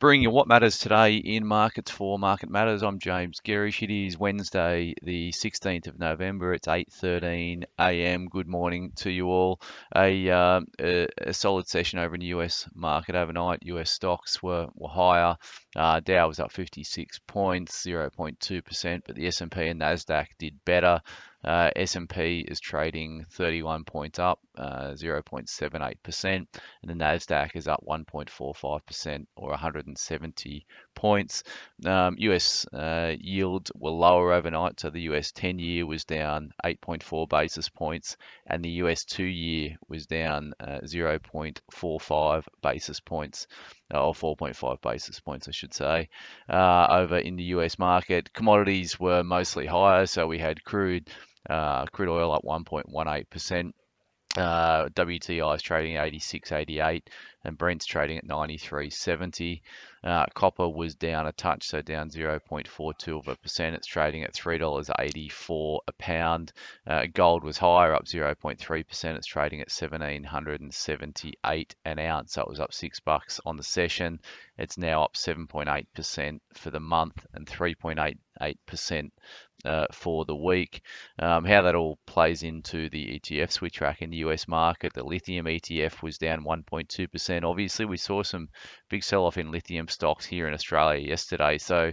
Bringing you what matters today in markets for Market Matters. I'm James Gerrish. It is Wednesday, the 16th of November. It's 8:13 a.m. Good morning to you all. A, uh, a, a, solid session over in the US market overnight. US stocks were, were higher. Uh, Dow was up 56 points, 0.2%, but the S&P and Nasdaq did better. Uh, S&P is trading 31 points up, uh, 0.78%, and the Nasdaq is up 1.45% or 170 points. Um, US uh, yields were lower overnight, so the US 10-year was down 8.4 basis points, and the US two-year was down uh, 0.45 basis points or 4.5 basis points, I should say, uh, over in the US market. Commodities were mostly higher, so we had crude uh, crude oil up 1.18%. Uh, WTI is trading at 86.88 and Brent's trading at 93.70. Uh, copper was down a touch, so down 0.42 of a percent. It's trading at $3.84 a pound. Uh, gold was higher, up 0.3 percent. It's trading at 1778 an ounce. So it was up six bucks on the session. It's now up 7.8 percent for the month and 3.88 percent uh, for the week. Um, how that all plays into the ETFs we track in the US market. The lithium ETF was down 1.2%. Obviously, we saw some big sell off in lithium stocks here in Australia yesterday. So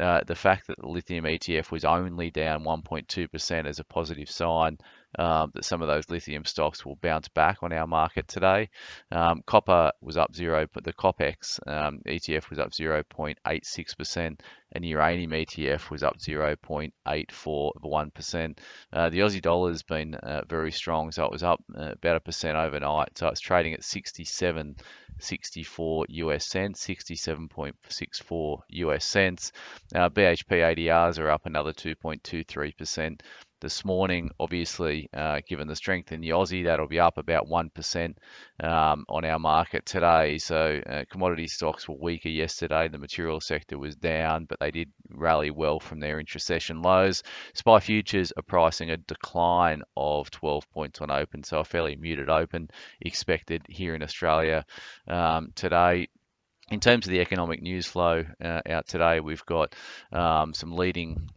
uh, the fact that the lithium ETF was only down 1.2% is a positive sign um, that some of those lithium stocks will bounce back on our market today. Um, copper was up zero, but the COPEX um, ETF was up 0.86%, and uranium ETF was up 0.84%. Uh, the Aussie dollar has been uh, very strong, so it was up uh, about a percent overnight. So it's trading at 67. 64 US cents, 67.64 US cents. Uh, BHP ADRs are up another 2.23% this morning. Obviously, uh, given the strength in the Aussie, that'll be up about 1% um, on our market today. So, uh, commodity stocks were weaker yesterday. The material sector was down, but they did rally well from their intra-session lows. SPI futures are pricing a decline of 12 points on open, so a fairly muted open expected here in Australia um, today. In terms of the economic news flow uh, out today, we've got um, some leading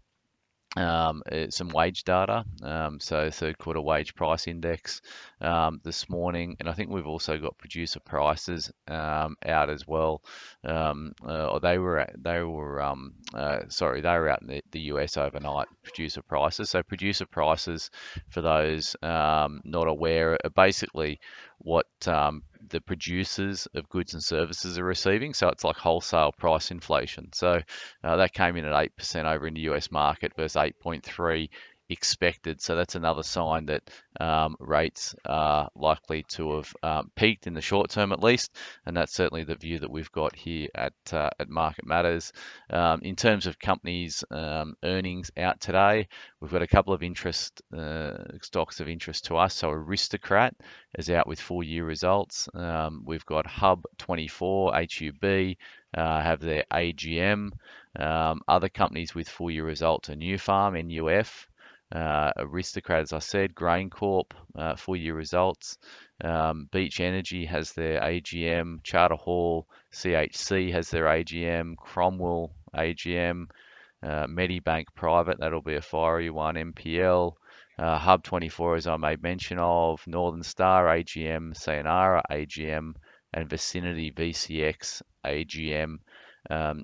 um, uh, some wage data, um, so third quarter wage price index um, this morning, and I think we've also got producer prices um, out as well. Um, uh, they were at, they were um, uh, sorry they were out in the, the, US overnight. Producer prices. So producer prices for those not aware are basically what the producers of goods and services are receiving. So it's like wholesale price inflation. So uh, that came in at 8% over in the US market versus 8.3 expected. So that's another sign that um, rates are likely to have um, peaked in the short term at least, and that's certainly the view that we've got here at uh, at Market Matters. Um, in terms of companies' um, earnings out today, we've got a couple of interest uh, stocks of interest to us. So Aristocrat is out with full year results. Um, we've got Hub 24, HUB. Uh, have their AGM. Um, other companies with full year results are Nufarm, NUF, uh, Aristocrat, as I said, GrainCorp, uh, full year results. Um, Beach Energy has their AGM. Charter Hall, CHC has their AGM. Cromwell AGM. Uh, Medibank Private, that'll be a fiery one. MPL. Uh, Hub 24, as I made mention of. Northern Star AGM. Sayona AGM. And Vicinity VCX AGM. Um,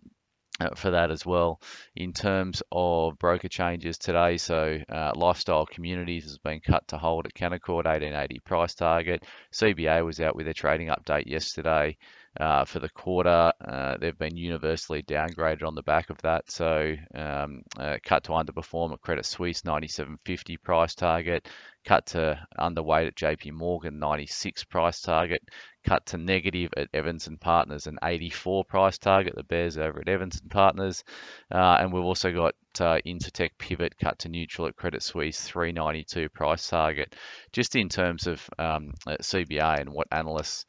for that as well. In terms of broker changes today, so uh, Lifestyle Communities has been cut to hold at Canaccord 1880 price target. CBA was out with a trading update yesterday uh, for the quarter. Uh, they've been universally downgraded on the back of that. So um, uh, cut to underperform at Credit Suisse 97.50 price target, cut to underweight at JP Morgan 96 price target, cut to negative at Evans and Partners an 84 price target. The Bears over at Evans and Partners, uh, and we've also got uh, Incitec Pivot cut to neutral at Credit Suisse 392 price target. Just in terms of um, CBA and what analysts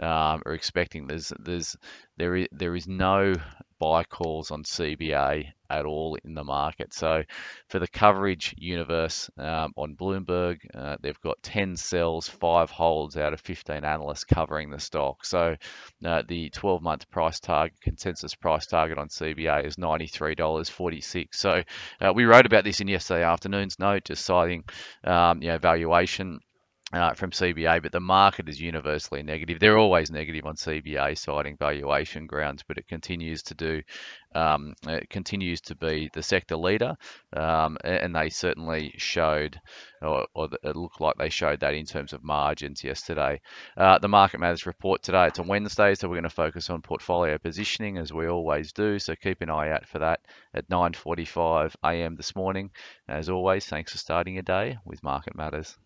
um, are expecting. There's there's there is there is no buy calls on CBA at all in the market. So for the coverage universe um, on Bloomberg, uh, they've got 10 sells, five holds out of 15 analysts covering the stock. So uh, the 12 month price target, consensus price target on CBA is $93.46. So uh, we wrote about this in yesterday afternoon's note, just citing um, you know, valuation uh, from CBA, but the market is universally negative. They're always negative on CBA, citing valuation grounds, but it continues to do, um, it continues to be the sector leader, um, and they certainly showed, or, or, it looked like they showed that in terms of margins yesterday. Uh, the Market Matters report today, it's on Wednesday, so we're going to focus on portfolio positioning as we always do. So keep an eye out for that at 9:45 a.m. this morning. As always, thanks for starting your day with Market Matters.